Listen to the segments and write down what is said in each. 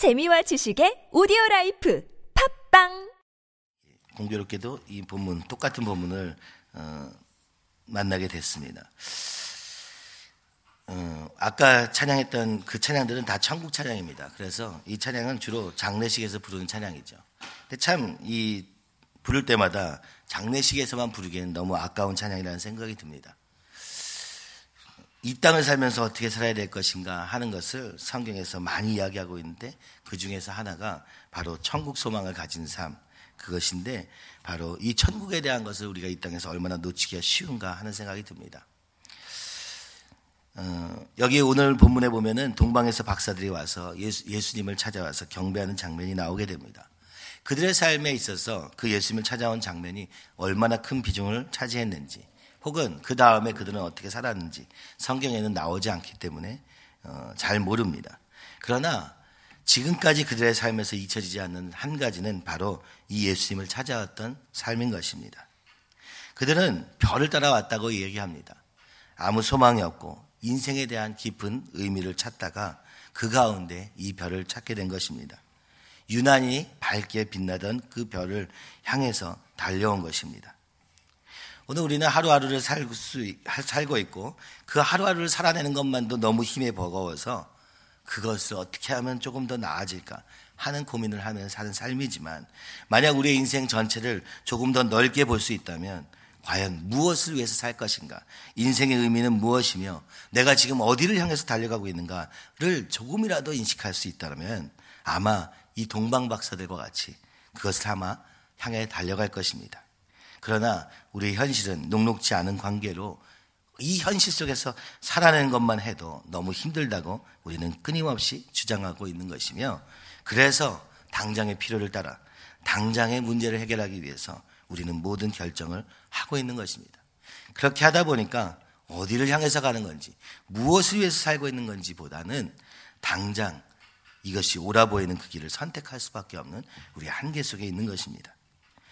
재미와 지식의 오디오 라이프 팟빵 공교롭게도 이 본문 똑같은 본문을 어, 만나게 됐습니다. 어, 아까 찬양했던 그 찬양들은 다 천국 찬양입니다. 그래서 이 찬양은 주로 장례식에서 부르는 찬양이죠. 근데 참 이 부를 때마다 장례식에서만 부르기에는 너무 아까운 찬양이라는 생각이 듭니다. 이 땅을 살면서 어떻게 살아야 될 것인가 하는 것을 성경에서 많이 이야기하고 있는데 그 중에서 하나가 바로 천국 소망을 가진 삶 그것인데 바로 이 천국에 대한 것을 우리가 이 땅에서 얼마나 놓치기가 쉬운가 하는 생각이 듭니다. 어, 여기 오늘 본문에 보면은 동방에서 박사들이 와서 예수, 예수님을 찾아와서 경배하는 장면이 나오게 됩니다. 그들의 삶에 있어서 그 예수님을 찾아온 장면이 얼마나 큰 비중을 차지했는지 혹은 그 다음에 그들은 어떻게 살았는지 성경에는 나오지 않기 때문에 어, 잘 모릅니다. 그러나 지금까지 그들의 삶에서 잊혀지지 않는 한 가지는 바로 이 예수님을 찾아왔던 삶인 것입니다. 그들은 별을 따라왔다고 얘기합니다. 아무 소망이 없고 인생에 대한 깊은 의미를 찾다가 그 가운데 이 별을 찾게 된 것입니다. 유난히 밝게 빛나던 그 별을 향해서 달려온 것입니다. 오늘 우리는 하루하루를 살 수, 살고 있고 그 하루하루를 살아내는 것만도 너무 힘에 버거워서 그것을 어떻게 하면 조금 더 나아질까 하는 고민을 하며 사는 삶이지만 만약 우리의 인생 전체를 조금 더 넓게 볼 수 있다면 과연 무엇을 위해서 살 것인가? 인생의 의미는 무엇이며 내가 지금 어디를 향해서 달려가고 있는가를 조금이라도 인식할 수 있다면 아마 이 동방박사들과 같이 그것을 아마 향해 달려갈 것입니다. 그러나 우리의 현실은 녹록지 않은 관계로 이 현실 속에서 살아내는 것만 해도 너무 힘들다고 우리는 끊임없이 주장하고 있는 것이며 그래서 당장의 필요를 따라 당장의 문제를 해결하기 위해서 우리는 모든 결정을 하고 있는 것입니다. 그렇게 하다 보니까 어디를 향해서 가는 건지 무엇을 위해서 살고 있는 건지 보다는 당장 이것이 옳아 보이는 그 길을 선택할 수밖에 없는 우리 한계 속에 있는 것입니다.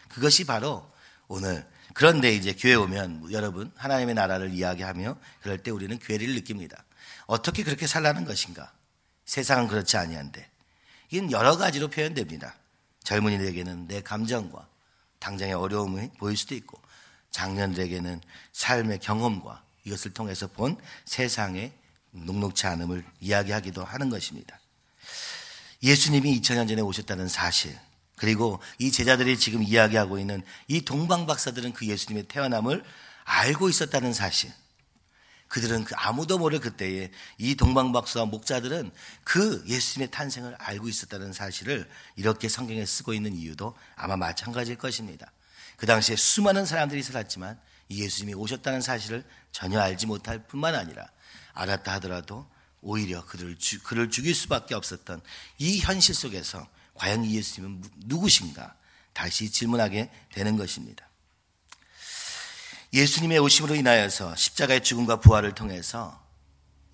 그것이 바로 오늘 그런데 이제 교회 오면 여러분 하나님의 나라를 이야기하며 그럴 때 우리는 괴리를 느낍니다. 어떻게 그렇게 살라는 것인가? 세상은 그렇지 아니한데 이건 여러 가지로 표현됩니다. 젊은이들에게는 내 감정과 당장의 어려움이 보일 수도 있고 장년들에게는 삶의 경험과 이것을 통해서 본 세상의 녹록치 않음을 이야기하기도 하는 것입니다. 예수님이 2000년 전에 오셨다는 사실 그리고 이 제자들이 지금 이야기하고 있는 이 동방 박사들은 그 예수님의 태어남을 알고 있었다는 사실. 그들은 그 아무도 모를 그때에 이 동방 박사와 목자들은 그 예수님의 탄생을 알고 있었다는 사실을 이렇게 성경에 쓰고 있는 이유도 아마 마찬가지일 것입니다. 그 당시에 수많은 사람들이 살았지만 이 예수님이 오셨다는 사실을 전혀 알지 못할 뿐만 아니라 알았다 하더라도 오히려 그들을, 주, 그를 죽일 수밖에 없었던 이 현실 속에서 과연 이 예수님은 누구신가? 다시 질문하게 되는 것입니다. 예수님의 오심으로 인하여서 십자가의 죽음과 부활을 통해서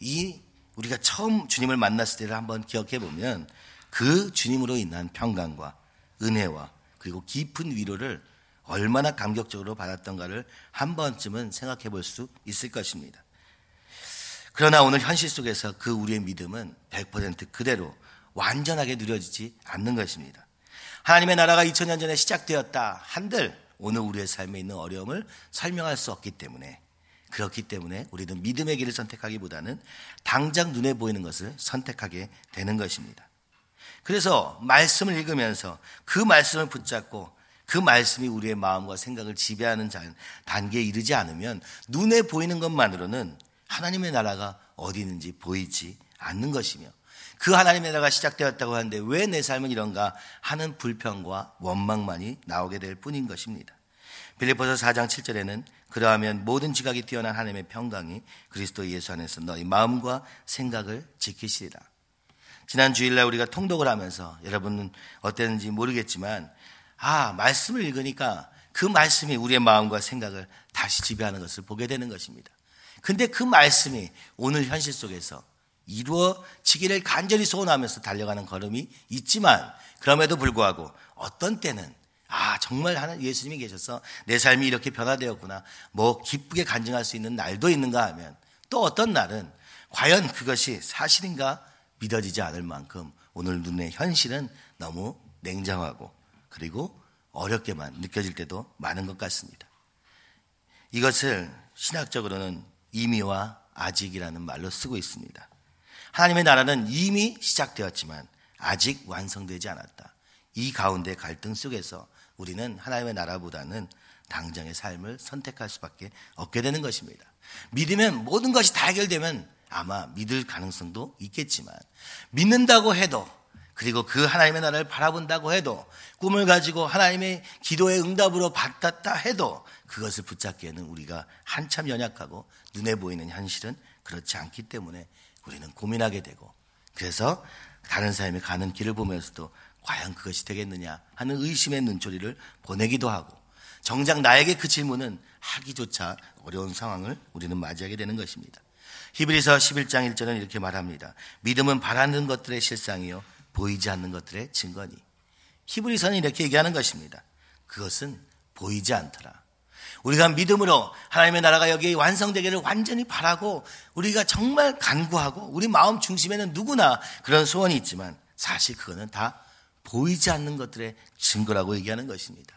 이 우리가 처음 주님을 만났을 때를 한번 기억해 보면 그 주님으로 인한 평강과 은혜와 그리고 깊은 위로를 얼마나 감격적으로 받았던가를 한 번쯤은 생각해 볼 수 있을 것입니다. 그러나 오늘 현실 속에서 그 우리의 믿음은 100% 그대로 완전하게 누려지지 않는 것입니다. 하나님의 나라가 2000년 전에 시작되었다 한들 오늘 우리의 삶에 있는 어려움을 설명할 수 없기 때문에 그렇기 때문에 우리는 믿음의 길을 선택하기보다는 당장 눈에 보이는 것을 선택하게 되는 것입니다. 그래서 말씀을 읽으면서 그 말씀을 붙잡고 그 말씀이 우리의 마음과 생각을 지배하는 단계에 이르지 않으면 눈에 보이는 것만으로는 하나님의 나라가 어디 있는지 보이지 않는 것이며 그 하나님의 나라가 시작되었다고 하는데 왜 내 삶은 이런가 하는 불평과 원망만이 나오게 될 뿐인 것입니다. 빌리포서 4장 7절에는 그러하면 모든 지각이 뛰어난 하나님의 평강이 그리스도 예수 안에서 너희 마음과 생각을 지키시리라. 지난 주일날 우리가 통독을 하면서 여러분은 어땠는지 모르겠지만 아 말씀을 읽으니까 그 말씀이 우리의 마음과 생각을 다시 지배하는 것을 보게 되는 것입니다. 근데 그 말씀이 오늘 현실 속에서 이루어지기를 간절히 소원하면서 달려가는 걸음이 있지만 그럼에도 불구하고 어떤 때는 아 정말 하는 예수님이 계셔서 내 삶이 이렇게 변화되었구나 뭐 기쁘게 간증할 수 있는 날도 있는가 하면 또 어떤 날은 과연 그것이 사실인가 믿어지지 않을 만큼 오늘 눈의 현실은 너무 냉정하고 그리고 어렵게만 느껴질 때도 많은 것 같습니다. 이것을 신학적으로는 이미와 아직이라는 말로 쓰고 있습니다. 하나님의 나라는 이미 시작되었지만 아직 완성되지 않았다. 이 가운데 갈등 속에서 우리는 하나님의 나라보다는 당장의 삶을 선택할 수밖에 없게 되는 것입니다. 믿으면 모든 것이 다 해결되면 아마 믿을 가능성도 있겠지만 믿는다고 해도 그리고 그 하나님의 나라를 바라본다고 해도 꿈을 가지고 하나님의 기도의 응답으로 받았다 해도 그것을 붙잡기에는 우리가 한참 연약하고 눈에 보이는 현실은 그렇지 않기 때문에 우리는 고민하게 되고 그래서 다른 사람이 가는 길을 보면서도 과연 그것이 되겠느냐 하는 의심의 눈초리를 보내기도 하고 정작 나에게 그 질문은 하기조차 어려운 상황을 우리는 맞이하게 되는 것입니다. 히브리서 11장 1절은 이렇게 말합니다. 믿음은 바라는 것들의 실상이요 보이지 않는 것들의 증거니. 히브리서는 이렇게 얘기하는 것입니다. 그것은 보이지 않더라. 우리가 믿음으로 하나님의 나라가 여기에 완성되기를 완전히 바라고 우리가 정말 간구하고 우리 마음 중심에는 누구나 그런 소원이 있지만 사실 그거는 다 보이지 않는 것들의 증거라고 얘기하는 것입니다.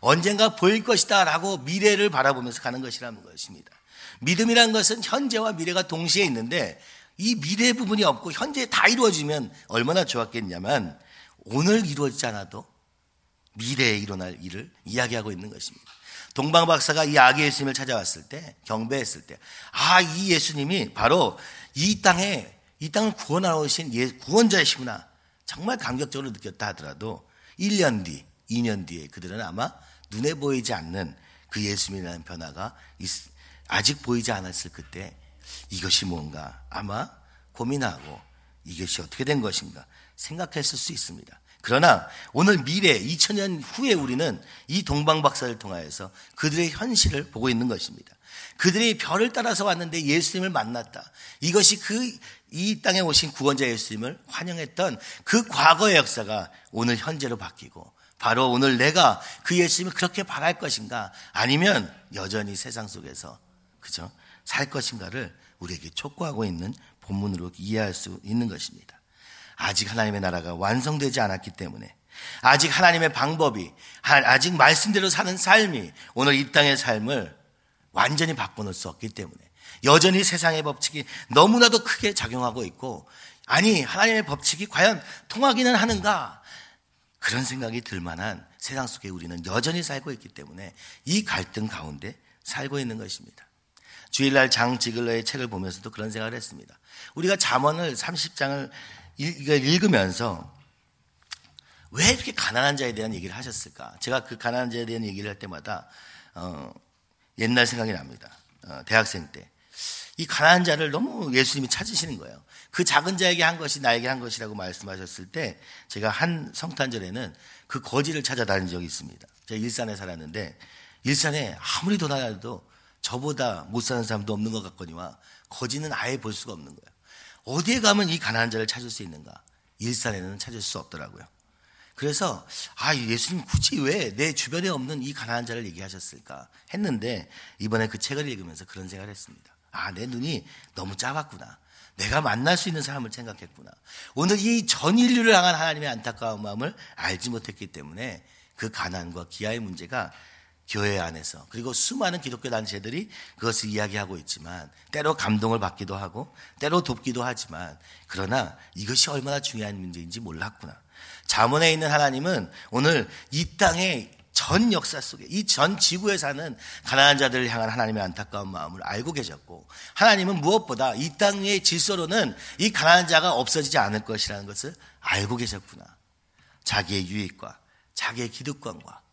언젠가 보일 것이다 라고 미래를 바라보면서 가는 것이라는 것입니다. 믿음이란 것은 현재와 미래가 동시에 있는데 이 미래 부분이 없고 현재 다 이루어지면 얼마나 좋았겠냐면 오늘 이루어지지 않아도 미래에 일어날 일을 이야기하고 있는 것입니다. 동방 박사가 이 아기 예수님을 찾아왔을 때 경배했을 때 아 이 예수님이 바로 이 땅에 이 땅을 구원하러 오신 예, 구원자이시구나 정말 감격적으로 느꼈다 하더라도 1년 뒤 2년 뒤에 그들은 아마 눈에 보이지 않는 그 예수님이라는 변화가 아직 보이지 않았을 그때 이것이 뭔가 아마 고민하고 이것이 어떻게 된 것인가 생각했을 수 있습니다. 그러나 오늘 미래 2000년 후에 우리는 이 동방 박사를 통하여서 그들의 현실을 보고 있는 것입니다. 그들이 별을 따라서 왔는데 예수님을 만났다. 이것이 그 이 땅에 오신 구원자 예수님을 환영했던 그 과거의 역사가 오늘 현재로 바뀌고 바로 오늘 내가 그 예수님을 그렇게 바랄 것인가 아니면 여전히 세상 속에서 그죠? 살 것인가를 우리에게 촉구하고 있는 본문으로 이해할 수 있는 것입니다. 아직 하나님의 나라가 완성되지 않았기 때문에 아직 하나님의 방법이 아직 말씀대로 사는 삶이 오늘 이 땅의 삶을 완전히 바꿔놓을 수 없기 때문에 여전히 세상의 법칙이 너무나도 크게 작용하고 있고 아니 하나님의 법칙이 과연 통하기는 하는가 그런 생각이 들 만한 세상 속에 우리는 여전히 살고 있기 때문에 이 갈등 가운데 살고 있는 것입니다. 주일날 장 지글러의 책을 보면서도 그런 생각을 했습니다. 우리가 잠언을 30장을 읽으면서 왜 이렇게 가난한 자에 대한 얘기를 하셨을까? 제가 그 가난한 자에 대한 얘기를 할 때마다 어, 옛날 생각이 납니다. 어, 대학생 때. 이 가난한 자를 너무 예수님이 찾으시는 거예요. 그 작은 자에게 한 것이 나에게 한 것이라고 말씀하셨을 때 제가 한 성탄절에는 그 거지를 찾아다닌 적이 있습니다. 제가 일산에 살았는데 일산에 아무리 돈 하나도 저보다 못 사는 사람도 없는 것 같거니와 거지는 아예 볼 수가 없는 거예요. 어디에 가면 이 가난한 자를 찾을 수 있는가? 일산에는 찾을 수 없더라고요. 그래서 아 예수님 굳이 왜 내 주변에 없는 이 가난한 자를 얘기하셨을까 했는데 이번에 그 책을 읽으면서 그런 생각을 했습니다. 아 내 눈이 너무 작았구나. 내가 만날 수 있는 사람을 생각했구나. 오늘 이 전 인류를 향한 하나님의 안타까운 마음을 알지 못했기 때문에 그 가난과 기아의 문제가 교회 안에서 그리고 수많은 기독교 단체들이 그것을 이야기하고 있지만 때로 감동을 받기도 하고 때로 돕기도 하지만 그러나 이것이 얼마나 중요한 문제인지 몰랐구나. 자문에 있는 하나님은 오늘 이 땅의 전 역사 속에 이 전 지구에 사는 가난한 자들을 향한 하나님의 안타까운 마음을 알고 계셨고 하나님은 무엇보다 이 땅의 질서로는 이 가난한 자가 없어지지 않을 것이라는 것을 알고 계셨구나. 자기의 유익과 자기의 기득권과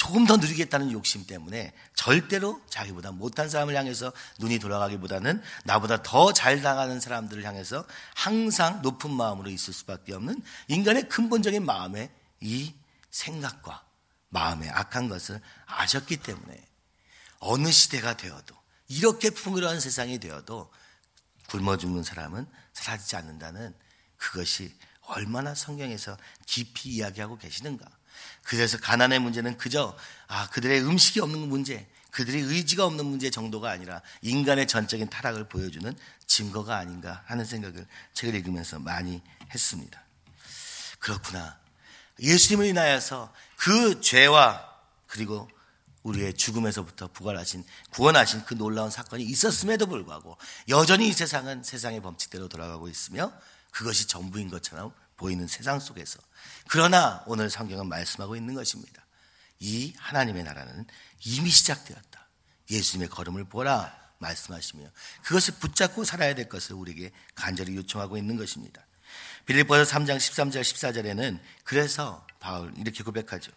조금 더 누리겠다는 욕심 때문에 절대로 자기보다 못한 사람을 향해서 눈이 돌아가기보다는 나보다 더 잘 당하는 사람들을 향해서 항상 높은 마음으로 있을 수밖에 없는 인간의 근본적인 마음의 이 생각과 마음의 악한 것을 아셨기 때문에 어느 시대가 되어도 이렇게 풍요로운 세상이 되어도 굶어 죽는 사람은 사라지지 않는다는 그것이 얼마나 성경에서 깊이 이야기하고 계시는가. 그래서 가난의 문제는 그저 아 그들의 음식이 없는 문제, 그들의 의지가 없는 문제 정도가 아니라 인간의 전적인 타락을 보여주는 증거가 아닌가 하는 생각을 책을 읽으면서 많이 했습니다. 그렇구나. 예수님을 인하여서 그 죄와 그리고 우리의 죽음에서부터 부활하신 구원하신 그 놀라운 사건이 있었음에도 불구하고 여전히 이 세상은 세상의 법칙대로 돌아가고 있으며 그것이 전부인 것처럼 보이는 세상 속에서 그러나 오늘 성경은 말씀하고 있는 것입니다. 이 하나님의 나라는 이미 시작되었다. 예수님의 걸음을 보라 말씀하시며 그것을 붙잡고 살아야 될 것을 우리에게 간절히 요청하고 있는 것입니다. 빌립보서 3장 13절 14절에는 그래서 바울 이렇게 고백하죠.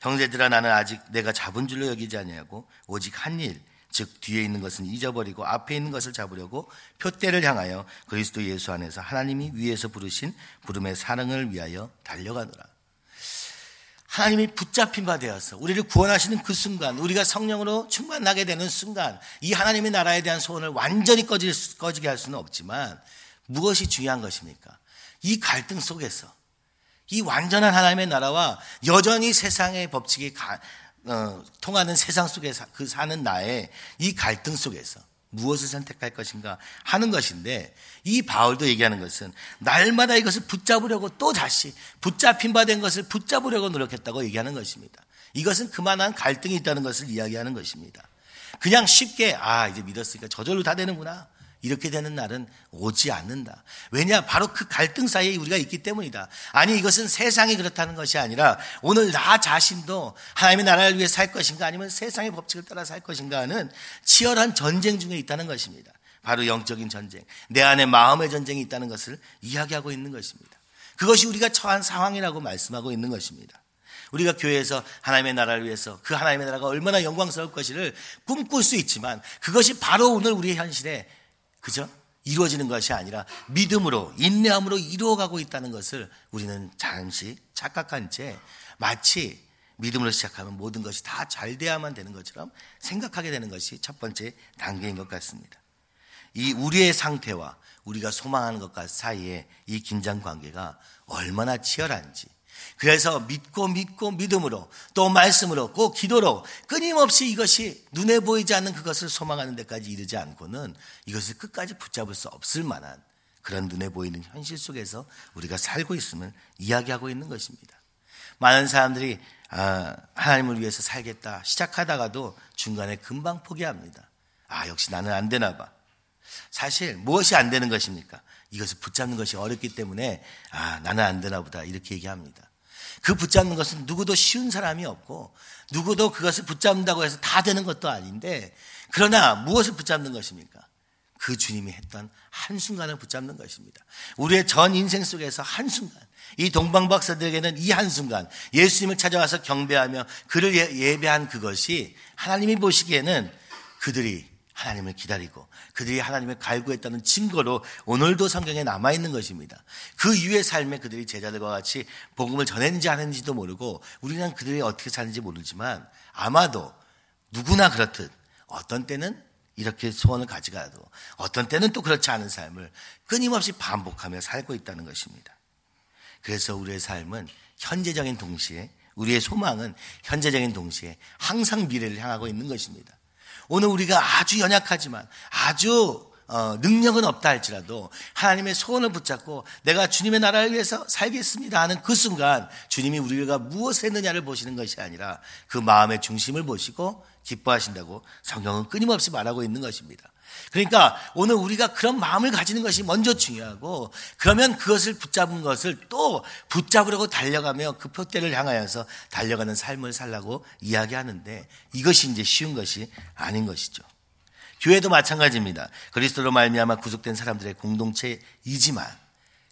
형제들아 나는 아직 내가 잡은 줄로 여기지 아니하고 오직 한 일, 즉 뒤에 있는 것은 잊어버리고 앞에 있는 것을 잡으려고 표대를 향하여 그리스도 예수 안에서 하나님이 위에서 부르신 부름의 사랑을 위하여 달려가노라. 하나님이 붙잡힌 바 되어서 우리를 구원하시는 그 순간, 우리가 성령으로 충만하게 되는 순간, 이 하나님의 나라에 대한 소원을 완전히 꺼질, 꺼지게 할 수는 없지만 무엇이 중요한 것입니까? 이 갈등 속에서 이 완전한 하나님의 나라와 여전히 세상의 법칙이 가, 어, 통하는 세상 속에서 그 사는 나의 이 갈등 속에서 무엇을 선택할 것인가 하는 것인데 이 바울도 얘기하는 것은 날마다 이것을 붙잡으려고 또 다시 붙잡힌 바 된 것을 붙잡으려고 노력했다고 얘기하는 것입니다. 이것은 그만한 갈등이 있다는 것을 이야기하는 것입니다. 그냥 쉽게 아 이제 믿었으니까 저절로 다 되는구나 이렇게 되는 날은 오지 않는다. 왜냐? 바로 그 갈등 사이에 우리가 있기 때문이다. 아니, 이것은 세상이 그렇다는 것이 아니라 오늘 나 자신도 하나님의 나라를 위해 살 것인가 아니면 세상의 법칙을 따라 살 것인가 하는 치열한 전쟁 중에 있다는 것입니다. 바로 영적인 전쟁. 내 안에 마음의 전쟁이 있다는 것을 이야기하고 있는 것입니다. 그것이 우리가 처한 상황이라고 말씀하고 있는 것입니다. 우리가 교회에서 하나님의 나라를 위해서 그 하나님의 나라가 얼마나 영광스러울 것을 꿈꿀 수 있지만 그것이 바로 오늘 우리의 현실에 그죠? 이루어지는 것이 아니라 믿음으로 인내함으로 이루어가고 있다는 것을 우리는 잠시 착각한 채 마치 믿음으로 시작하면 모든 것이 다 잘 돼야만 되는 것처럼 생각하게 되는 것이 첫 번째 단계인 것 같습니다. 이 우리의 상태와 우리가 소망하는 것과 사이에 이 긴장 관계가 얼마나 치열한지 그래서 믿고 믿고 믿음으로 또 말씀으로 꼭 기도로 끊임없이 이것이 눈에 보이지 않는 그것을 소망하는 데까지 이르지 않고는 이것을 끝까지 붙잡을 수 없을 만한 그런 눈에 보이는 현실 속에서 우리가 살고 있음을 이야기하고 있는 것입니다. 많은 사람들이 아, 하나님을 위해서 살겠다 시작하다가도 중간에 금방 포기합니다. 아 역시 나는 안 되나 봐. 사실 무엇이 안 되는 것입니까? 이것을 붙잡는 것이 어렵기 때문에 아 나는 안 되나 보다 이렇게 얘기합니다. 그 붙잡는 것은 누구도 쉬운 사람이 없고 누구도 그것을 붙잡는다고 해서 다 되는 것도 아닌데 그러나 무엇을 붙잡는 것입니까? 그 주님이 했던 한순간을 붙잡는 것입니다. 우리의 전 인생 속에서 한순간, 이 동방박사들에게는 이 한순간, 예수님을 찾아와서 경배하며 그를 예, 예배한 그것이 하나님이 보시기에는 그들이 하나님을 기다리고 그들이 하나님을 갈구했다는 증거로 오늘도 성경에 남아 있는 것입니다. 그 이후의 삶에 그들이 제자들과 같이 복음을 전했는지 안 했는지도 모르고 우리는 그들이 어떻게 사는지 모르지만 아마도 누구나 그렇듯 어떤 때는 이렇게 소원을 가져가도 어떤 때는 또 그렇지 않은 삶을 끊임없이 반복하며 살고 있다는 것입니다. 그래서 우리의 삶은 현재적인 동시에 우리의 소망은 현재적인 동시에 항상 미래를 향하고 있는 것입니다. 오늘 우리가 아주 연약하지만 아주 어, 능력은 없다 할지라도 하나님의 소원을 붙잡고 내가 주님의 나라를 위해서 살겠습니다 하는 그 순간 주님이 우리가 무엇을 했느냐를 보시는 것이 아니라 그 마음의 중심을 보시고 기뻐하신다고 성경은 끊임없이 말하고 있는 것입니다. 그러니까 오늘 우리가 그런 마음을 가지는 것이 먼저 중요하고 그러면 그것을 붙잡은 것을 또 붙잡으려고 달려가며 그 표대를 향하여서 달려가는 삶을 살라고 이야기하는데 이것이 이제 쉬운 것이 아닌 것이죠. 교회도 마찬가지입니다. 그리스도로 말미암아 구속된 사람들의 공동체이지만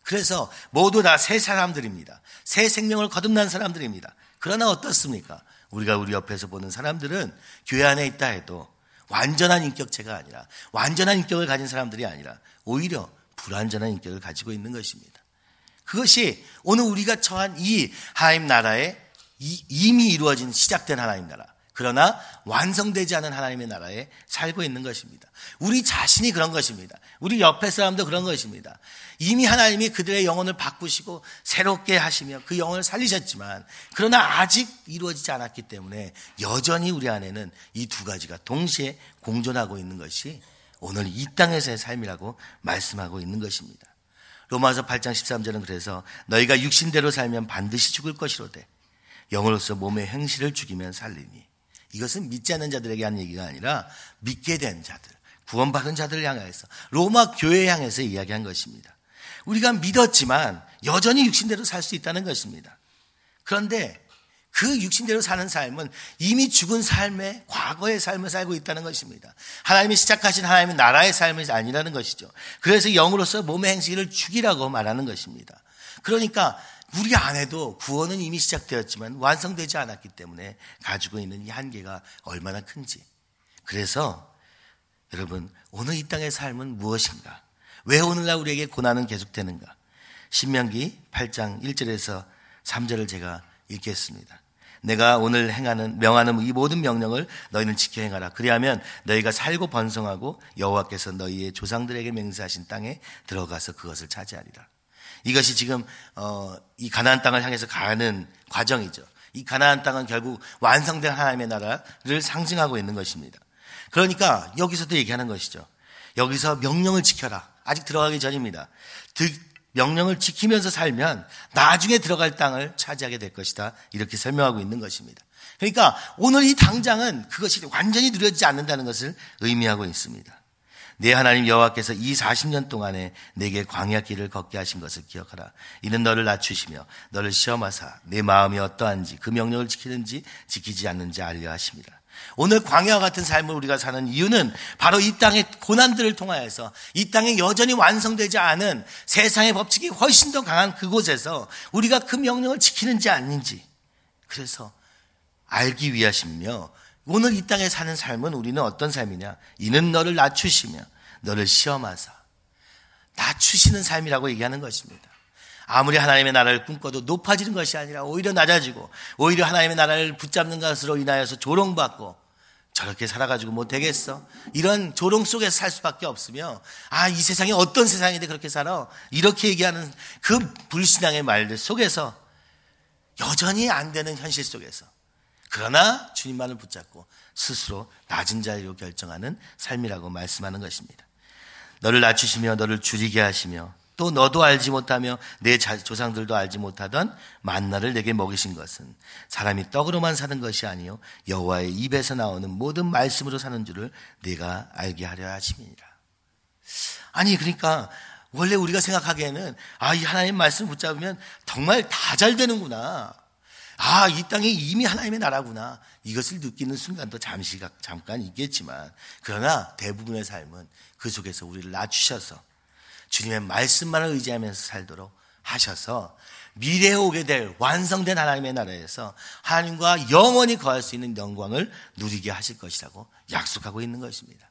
그래서 모두 다 새 사람들입니다. 새 생명을 거듭난 사람들입니다. 그러나 어떻습니까? 우리가 우리 옆에서 보는 사람들은 교회 안에 있다 해도 완전한 인격체가 아니라 완전한 인격을 가진 사람들이 아니라 오히려 불완전한 인격을 가지고 있는 것입니다. 그것이 오늘 우리가 처한 이 하나님 나라에 이미 이루어진 시작된 하나님 나라 그러나 완성되지 않은 하나님의 나라에 살고 있는 것입니다. 우리 자신이 그런 것입니다. 우리 옆에 사람도 그런 것입니다. 이미 하나님이 그들의 영혼을 바꾸시고 새롭게 하시며 그 영혼을 살리셨지만 그러나 아직 이루어지지 않았기 때문에 여전히 우리 안에는 이 두 가지가 동시에 공존하고 있는 것이 오늘 이 땅에서의 삶이라고 말씀하고 있는 것입니다. 로마서 8장 13절은 그래서 너희가 육신대로 살면 반드시 죽을 것이로되 영으로서 몸의 행실을 죽이면 살리니 이것은 믿지 않는 자들에게 하는 얘기가 아니라 믿게 된 자들, 구원받은 자들을 향해서 로마 교회 향해서 이야기한 것입니다. 우리가 믿었지만 여전히 육신대로 살 수 있다는 것입니다. 그런데 그 육신대로 사는 삶은 이미 죽은 삶의 과거의 삶을 살고 있다는 것입니다. 하나님이 시작하신 하나님의 나라의 삶이 아니라는 것이죠. 그래서 영으로서 몸의 행실을 죽이라고 말하는 것입니다. 그러니까 우리 안에도 구원은 이미 시작되었지만 완성되지 않았기 때문에 가지고 있는 이 한계가 얼마나 큰지. 그래서 여러분, 오늘 이 땅의 삶은 무엇인가? 왜 오늘날 우리에게 고난은 계속되는가? 신명기 8장 1절에서 3절을 제가 읽겠습니다. 내가 오늘 행하는 명하는 이 모든 명령을 너희는 지켜 행하라. 그리하면 너희가 살고 번성하고 여호와께서 너희의 조상들에게 맹세하신 땅에 들어가서 그것을 차지하리라. 이것이 지금 어, 이 가나안 땅을 향해서 가는 과정이죠. 이 가나안 땅은 결국 완성된 하나님의 나라를 상징하고 있는 것입니다. 그러니까 여기서도 얘기하는 것이죠. 여기서 명령을 지켜라. 아직 들어가기 전입니다. 명령을 지키면서 살면 나중에 들어갈 땅을 차지하게 될 것이다. 이렇게 설명하고 있는 것입니다. 그러니까 오늘 이 당장은 그것이 완전히 누려지지 않는다는 것을 의미하고 있습니다. 내 하나님 여호와께서 이 40년 동안에 내게 광야 길을 걷게 하신 것을 기억하라. 이는 너를 낮추시며 너를 시험하사 내 마음이 어떠한지 그 명령을 지키는지 지키지 않는지 알려 하십니다. 오늘 광야와 같은 삶을 우리가 사는 이유는 바로 이 땅의 고난들을 통하여서 이 땅에 여전히 완성되지 않은 세상의 법칙이 훨씬 더 강한 그곳에서 우리가 그 명령을 지키는지 아닌지 그래서 알기 위하시며 오늘 이 땅에 사는 삶은 우리는 어떤 삶이냐? 이는 너를 낮추시며 너를 시험하사 낮추시는 삶이라고 얘기하는 것입니다. 아무리 하나님의 나라를 꿈꿔도 높아지는 것이 아니라 오히려 낮아지고 오히려 하나님의 나라를 붙잡는 것으로 인하여서 조롱받고 저렇게 살아가지고 뭐 되겠어? 이런 조롱 속에서 살 수밖에 없으며 아, 이 세상이 어떤 세상인데 그렇게 살아? 이렇게 얘기하는 그 불신앙의 말들 속에서 여전히 안 되는 현실 속에서 그러나 주님만을 붙잡고 스스로 낮은 자리로 결정하는 삶이라고 말씀하는 것입니다. 너를 낮추시며 너를 줄이게 하시며 또 너도 알지 못하며 내 조상들도 알지 못하던 만나를 내게 먹이신 것은 사람이 떡으로만 사는 것이 아니요 여호와의 입에서 나오는 모든 말씀으로 사는 줄을 내가 알게 하려 하심이니라. 아니 그러니까 원래 우리가 생각하기에는 아 이 하나님 말씀 붙잡으면 정말 다 잘 되는구나. 아, 이 땅이 이미 하나님의 나라구나. 이것을 느끼는 순간도 잠시, 잠깐 있겠지만, 그러나 대부분의 삶은 그 속에서 우리를 낮추셔서 주님의 말씀만을 의지하면서 살도록 하셔서 미래에 오게 될 완성된 하나님의 나라에서 하나님과 영원히 거할 수 있는 영광을 누리게 하실 것이라고 약속하고 있는 것입니다.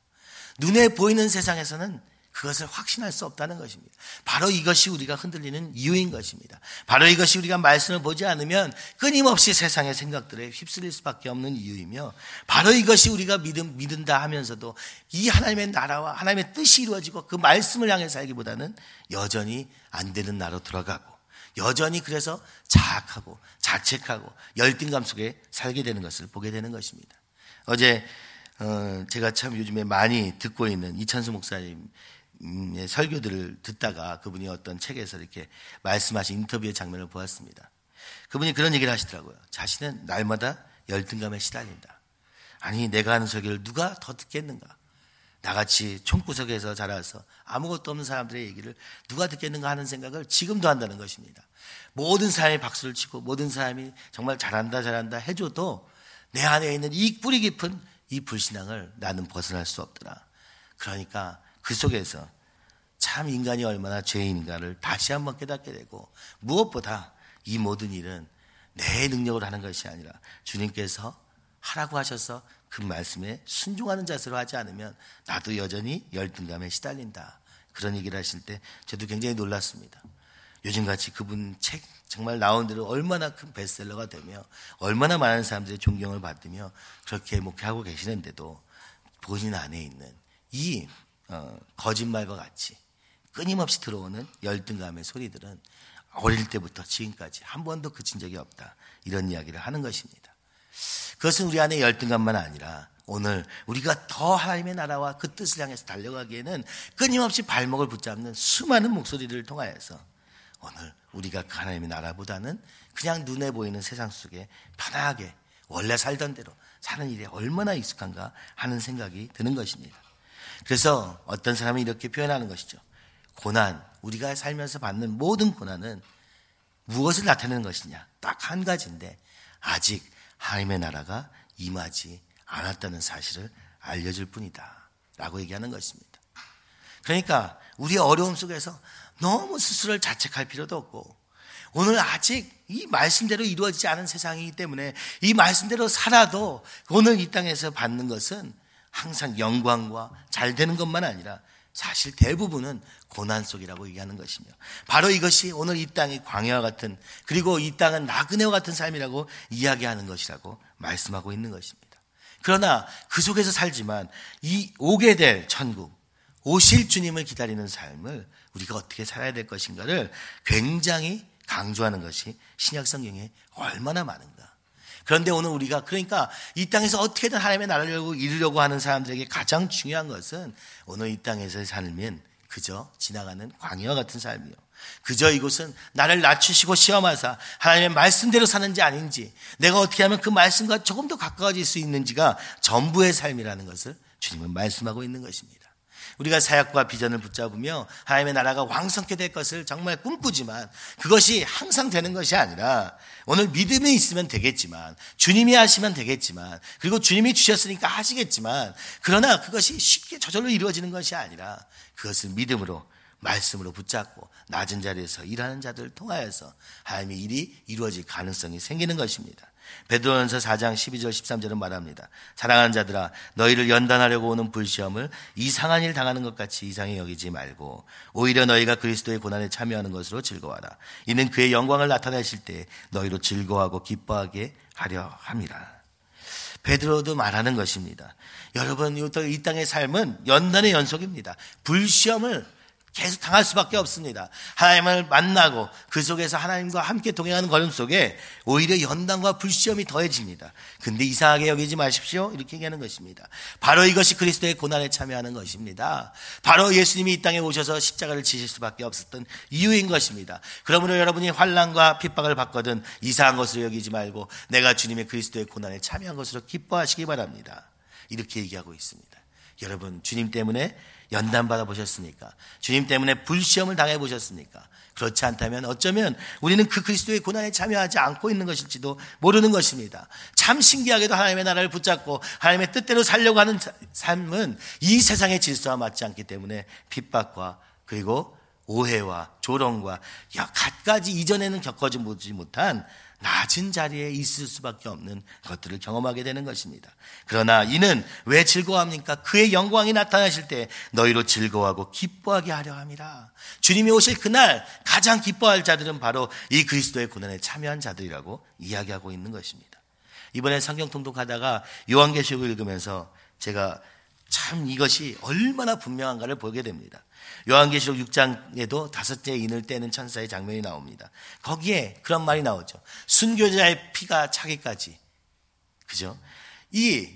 눈에 보이는 세상에서는 그것을 확신할 수 없다는 것입니다. 바로 이것이 우리가 흔들리는 이유인 것입니다. 바로 이것이 우리가 말씀을 보지 않으면 끊임없이 세상의 생각들에 휩쓸릴 수밖에 없는 이유이며 바로 이것이 우리가 믿음, 믿는다 하면서도 이 하나님의 나라와 하나님의 뜻이 이루어지고 그 말씀을 향해 살기보다는 여전히 안 되는 나로 돌아가고 여전히 그래서 자학하고 자책하고 열등감 속에 살게 되는 것을 보게 되는 것입니다. 어제 어, 제가 참 요즘에 많이 듣고 있는 이찬수 목사님 설교들을 듣다가 그분이 어떤 책에서 이렇게 말씀하신 인터뷰의 장면을 보았습니다. 그분이 그런 얘기를 하시더라고요. 자신은 날마다 열등감에 시달린다. 아니, 내가 하는 설교를 누가 더 듣겠는가? 나같이 총구석에서 자라서 아무것도 없는 사람들의 얘기를 누가 듣겠는가 하는 생각을 지금도 한다는 것입니다. 모든 사람이 박수를 치고 모든 사람이 정말 잘한다, 잘한다 해줘도 내 안에 있는 이 뿌리 깊은 이 불신앙을 나는 벗어날 수 없더라. 그러니까 그 속에서 참 인간이 얼마나 죄인인가를 다시 한번 깨닫게 되고 무엇보다 이 모든 일은 내 능력으로 하는 것이 아니라 주님께서 하라고 하셔서 그 말씀에 순종하는 자세로 하지 않으면 나도 여전히 열등감에 시달린다. 그런 얘기를 하실 때 저도 굉장히 놀랐습니다. 요즘같이 그분 책 정말 나온 대로 얼마나 큰 베스트셀러가 되며 얼마나 많은 사람들의 존경을 받으며 그렇게 목회하고 계시는데도 본인 안에 있는 이 어, 거짓말과 같이 끊임없이 들어오는 열등감의 소리들은 어릴 때부터 지금까지 한 번도 그친 적이 없다. 이런 이야기를 하는 것입니다. 그것은 우리 안에 열등감만 아니라 오늘 우리가 더 하나님의 나라와 그 뜻을 향해서 달려가기에는 끊임없이 발목을 붙잡는 수많은 목소리를 통하여서 오늘 우리가 그 하나님의 나라보다는 그냥 눈에 보이는 세상 속에 편하게 원래 살던 대로 사는 일에 얼마나 익숙한가 하는 생각이 드는 것입니다. 그래서 어떤 사람이 이렇게 표현하는 것이죠. 고난, 우리가 살면서 받는 모든 고난은 무엇을 나타내는 것이냐? 딱 한 가지인데 아직 하나님의 나라가 임하지 않았다는 사실을 알려줄 뿐이다. 라고 얘기하는 것입니다. 그러니까 우리의 어려움 속에서 너무 스스로를 자책할 필요도 없고 오늘 아직 이 말씀대로 이루어지지 않은 세상이기 때문에 이 말씀대로 살아도 오늘 이 땅에서 받는 것은 항상 영광과 잘 되는 것만 아니라 사실 대부분은 고난 속이라고 얘기하는 것이며 바로 이것이 오늘 이 땅이 광야와 같은 그리고 이 땅은 나그네와 같은 삶이라고 이야기하는 것이라고 말씀하고 있는 것입니다. 그러나 그 속에서 살지만 이 오게 될 천국 오실 주님을 기다리는 삶을 우리가 어떻게 살아야 될 것인가를 굉장히 강조하는 것이 신약 성경에 얼마나 많은가. 그런데 오늘 우리가 그러니까 이 땅에서 어떻게든 하나님의 나라를 이루려고 하는 사람들에게 가장 중요한 것은 오늘 이 땅에서의 삶은 그저 지나가는 광야와 같은 삶이요. 그저 이곳은 나를 낮추시고 시험하사 하나님의 말씀대로 사는지 아닌지 내가 어떻게 하면 그 말씀과 조금 더 가까워질 수 있는지가 전부의 삶이라는 것을 주님은 말씀하고 있는 것입니다. 우리가 사역과 비전을 붙잡으며 하나님의 나라가 왕성케 될 것을 정말 꿈꾸지만 그것이 항상 되는 것이 아니라 오늘 믿음이 있으면 되겠지만 주님이 하시면 되겠지만 그리고 주님이 주셨으니까 하시겠지만 그러나 그것이 쉽게 저절로 이루어지는 것이 아니라 그것을 믿음으로 말씀으로 붙잡고 낮은 자리에서 일하는 자들을 통하여서 하나님의 일이 이루어질 가능성이 생기는 것입니다. 베드로전서 4장 12절 13절은 말합니다. 사랑하는 자들아 너희를 연단하려고 오는 불시험을 이상한 일 당하는 것 같이 이상히 여기지 말고 오히려 너희가 그리스도의 고난에 참여하는 것으로 즐거워하라. 이는 그의 영광을 나타내실 때 너희로 즐거워하고 기뻐하게 하려 함이라. 베드로도 말하는 것입니다. 여러분 이 땅의 삶은 연단의 연속입니다. 불시험을 계속 당할 수밖에 없습니다. 하나님을 만나고 그 속에서 하나님과 함께 동행하는 걸음 속에 오히려 연단과 불시험이 더해집니다. 근데 이상하게 여기지 마십시오. 이렇게 얘기하는 것입니다. 바로 이것이 그리스도의 고난에 참여하는 것입니다. 바로 예수님이 이 땅에 오셔서 십자가를 지실 수밖에 없었던 이유인 것입니다. 그러므로 여러분이 환란과 핍박을 받거든 이상한 것으로 여기지 말고 내가 주님의 그리스도의 고난에 참여한 것으로 기뻐하시기 바랍니다. 이렇게 얘기하고 있습니다. 여러분 주님 때문에 연단 받아 보셨습니까? 주님 때문에 불시험을 당해 보셨습니까? 그렇지 않다면 어쩌면 우리는 그 그리스도의 고난에 참여하지 않고 있는 것일지도 모르는 것입니다. 참 신기하게도 하나님의 나라를 붙잡고 하나님의 뜻대로 살려고 하는 삶은 이 세상의 질서와 맞지 않기 때문에 핍박과 그리고 오해와 조롱과 갖가지 이전에는 겪어지 못한 낮은 자리에 있을 수밖에 없는 것들을 경험하게 되는 것입니다. 그러나 이는 왜 즐거워합니까? 그의 영광이 나타나실 때 너희로 즐거워하고 기뻐하게 하려 함이라. 주님이 오실 그날 가장 기뻐할 자들은 바로 이 그리스도의 고난에 참여한 자들이라고 이야기하고 있는 것입니다. 이번에 성경 통독하다가 요한계시록을 읽으면서 제가 참 이것이 얼마나 분명한가를 보게 됩니다. 요한계시록 6장에도 다섯째 인을 떼는 천사의 장면이 나옵니다. 거기에 그런 말이 나오죠. 순교자의 피가 차기까지. 그죠? 이,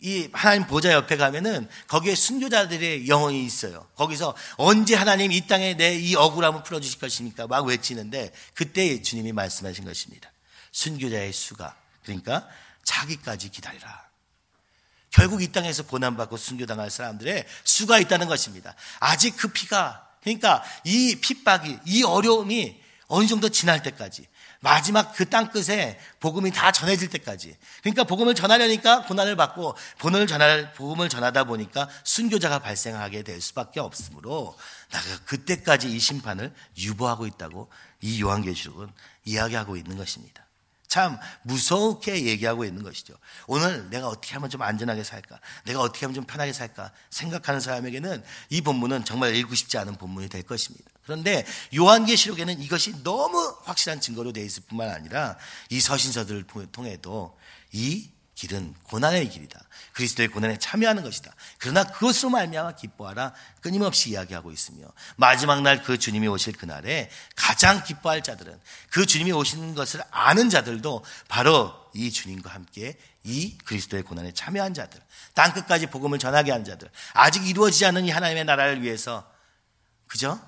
이 하나님 보좌 옆에 가면은 거기에 순교자들의 영혼이 있어요. 거기서 언제 하나님 이 땅에 내 이 억울함을 풀어주실 것입니까? 막 외치는데 그때 주님이 말씀하신 것입니다. 순교자의 수가. 그러니까 자기까지 기다리라. 결국 이 땅에서 고난받고 순교당할 사람들의 수가 있다는 것입니다. 아직 그 피가, 그러니까 이 핍박이, 이 어려움이 어느 정도 지날 때까지, 마지막 그 땅끝에 복음이 다 전해질 때까지. 그러니까 복음을 전하려니까 고난을 받고, 본을 전할, 복음을 전하다 보니까 순교자가 발생하게 될 수밖에 없으므로, 나가 그때까지 이 심판을 유보하고 있다고 이 요한계시록은 이야기하고 있는 것입니다. 참 무섭게 얘기하고 있는 것이죠. 오늘 내가 어떻게 하면 좀 안전하게 살까? 내가 어떻게 하면 좀 편하게 살까? 생각하는 사람에게는 이 본문은 정말 읽고 싶지 않은 본문이 될 것입니다. 그런데 요한계시록에는 이것이 너무 확실한 증거로 되어 있을 뿐만 아니라 이 서신서들을 통해도 이 길은 고난의 길이다. 그리스도의 고난에 참여하는 것이다. 그러나 그것으로 말미암아 기뻐하라 끊임없이 이야기하고 있으며 마지막 날 그 주님이 오실 그날에 가장 기뻐할 자들은 그 주님이 오시는 것을 아는 자들도 바로 이 주님과 함께 이 그리스도의 고난에 참여한 자들, 땅 끝까지 복음을 전하게 한 자들, 아직 이루어지지 않은 이 하나님의 나라를 위해서, 그죠?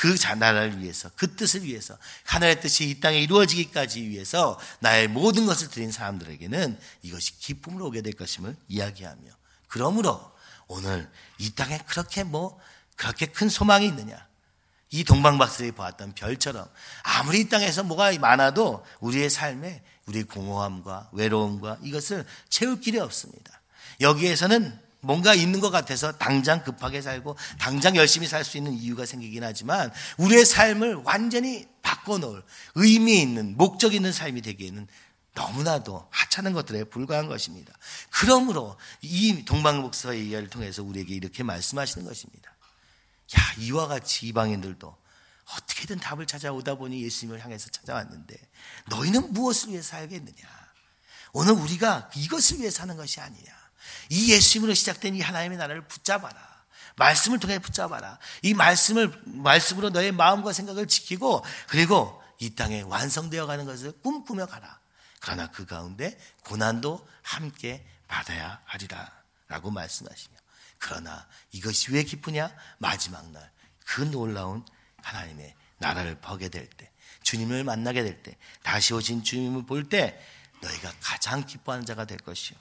그 나라를 위해서, 그 뜻을 위해서, 하늘의 뜻이 이 땅에 이루어지기까지 위해서 나의 모든 것을 드린 사람들에게는 이것이 기쁨으로 오게 될 것임을 이야기하며, 그러므로 오늘 이 땅에 그렇게 뭐, 그렇게 큰 소망이 있느냐? 이 동방박사들이 보았던 별처럼 아무리 이 땅에서 뭐가 많아도 우리의 삶에 우리의 공허함과 외로움과 이것을 채울 길이 없습니다. 여기에서는 뭔가 있는 것 같아서 당장 급하게 살고 당장 열심히 살 수 있는 이유가 생기긴 하지만 우리의 삶을 완전히 바꿔놓을 의미 있는 목적 있는 삶이 되기에는 너무나도 하찮은 것들에 불과한 것입니다. 그러므로 이 동방복사의 이야기를 통해서 우리에게 이렇게 말씀하시는 것입니다. 야, 이와 같이 이방인들도 어떻게든 답을 찾아오다 보니 예수님을 향해서 찾아왔는데 너희는 무엇을 위해 살겠느냐? 오늘 우리가 이것을 위해 사는 것이 아니냐. 이 예수님으로 시작된 이 하나님의 나라를 붙잡아라. 말씀을 통해 붙잡아라. 이 말씀을, 말씀으로 너의 마음과 생각을 지키고 그리고 이 땅에 완성되어 가는 것을 꿈꾸며 가라. 그러나 그 가운데 고난도 함께 받아야 하리라. 라고 말씀하시며 그러나 이것이 왜 기쁘냐? 마지막 날 그 놀라운 하나님의 나라를 보게 될 때, 주님을 만나게 될 때, 다시 오신 주님을 볼 때 너희가 가장 기뻐하는 자가 될 것이요.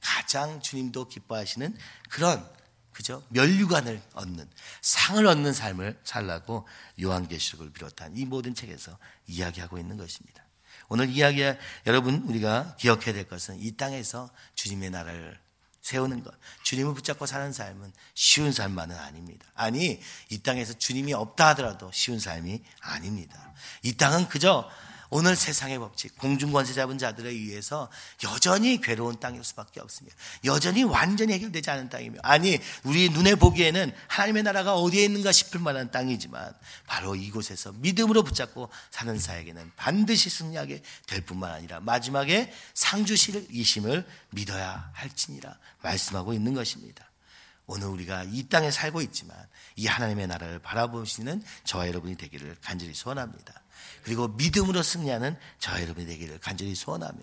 가장 주님도 기뻐하시는 그런 그죠? 면류관을 얻는 상을 얻는 삶을 살라고 요한계시록을 비롯한 이 모든 책에서 이야기하고 있는 것입니다. 오늘 이야기 여러분 우리가 기억해야 될 것은 이 땅에서 주님의 나라를 세우는 것. 주님을 붙잡고 사는 삶은 쉬운 삶만은 아닙니다. 아니, 이 땅에서 주님이 없다 하더라도 쉬운 삶이 아닙니다. 이 땅은 그저 오늘 세상의 법칙, 공중권세 잡은 자들에 의해서 여전히 괴로운 땅일 수밖에 없습니다. 여전히 완전히 해결되지 않은 땅이며, 아니, 우리 눈에 보기에는 하나님의 나라가 어디에 있는가 싶을 만한 땅이지만, 바로 이곳에서 믿음으로 붙잡고 사는 사에게는 반드시 승리하게 될 뿐만 아니라, 마지막에 상주실 이심을 믿어야 할지니라 말씀하고 있는 것입니다. 오늘 우리가 이 땅에 살고 있지만, 이 하나님의 나라를 바라보시는 저와 여러분이 되기를 간절히 소원합니다. 그리고 믿음으로 승리하는 저 여러분이 되기를 간절히 소원하며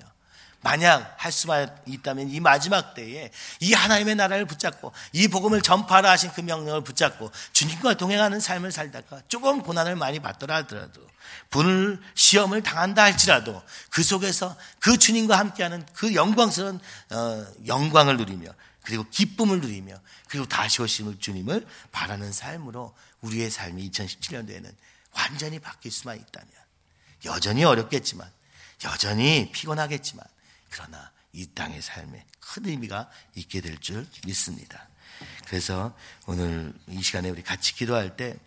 만약 할 수만 있다면 이 마지막 때에 이 하나님의 나라를 붙잡고 이 복음을 전파하라 하신 그 명령을 붙잡고 주님과 동행하는 삶을 살다가 조금 고난을 많이 받더라 하더라도 분을 시험을 당한다 할지라도 그 속에서 그 주님과 함께하는 그 영광스러운 어, 영광을 누리며 그리고 기쁨을 누리며 그리고 다시 오실 주님을 바라는 삶으로 우리의 삶이 2017년도에는 완전히 바뀔 수만 있다면 여전히 어렵겠지만 여전히 피곤하겠지만 그러나 이 땅의 삶에 큰 의미가 있게 될 줄 믿습니다. 그래서 오늘 이 시간에 우리 같이 기도할 때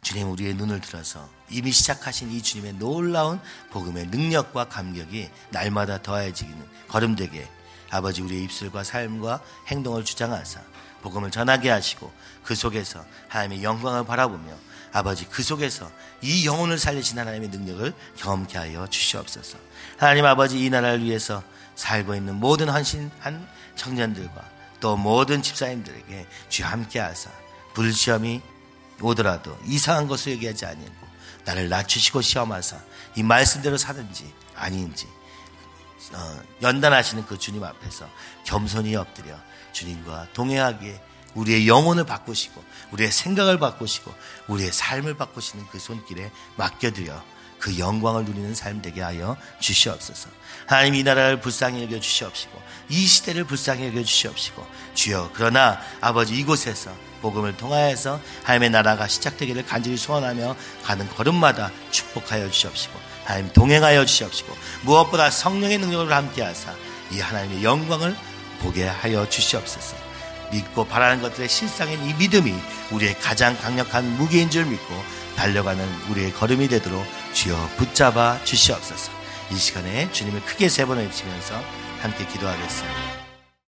주님 우리의 눈을 들어서 이미 시작하신 이 주님의 놀라운 복음의 능력과 감격이 날마다 더해지기는 거름되게 아버지 우리의 입술과 삶과 행동을 주장하사 복음을 전하게 하시고 그 속에서 하나님의 영광을 바라보며 아버지 그 속에서 이 영혼을 살리신 하나님의 능력을 경험케 하여 주시옵소서. 하나님 아버지 이 나라를 위해서 살고 있는 모든 헌신한 청년들과 또 모든 집사님들에게 주 함께 하사 불시험이 오더라도 이상한 것을 얘기하지 아니고 나를 낮추시고 시험하사 이 말씀대로 사든지 아닌지 어, 연단하시는 그 주님 앞에서 겸손히 엎드려 주님과 동행하기에 우리의 영혼을 바꾸시고 우리의 생각을 바꾸시고 우리의 삶을 바꾸시는 그 손길에 맡겨드려 그 영광을 누리는 삶 되게 하여 주시옵소서. 하나님 이 나라를 불쌍히 여겨 주시옵시고 이 시대를 불쌍히 여겨 주시옵시고 주여 그러나 아버지 이곳에서 복음을 통하여서 하나님의 나라가 시작되기를 간절히 소원하며 가는 걸음마다 축복하여 주시옵시고 하나님 동행하여 주시옵시고 무엇보다 성령의 능력을 함께하사 이 하나님의 영광을 보게 하여 주시옵소서. 믿고 바라는 것들의 실상인 이 믿음이 우리의 가장 강력한 무기인 줄 믿고 달려가는 우리의 걸음이 되도록 주여 붙잡아 주시옵소서. 이 시간에 주님을 크게 세 번 외치면서 함께 기도하겠습니다.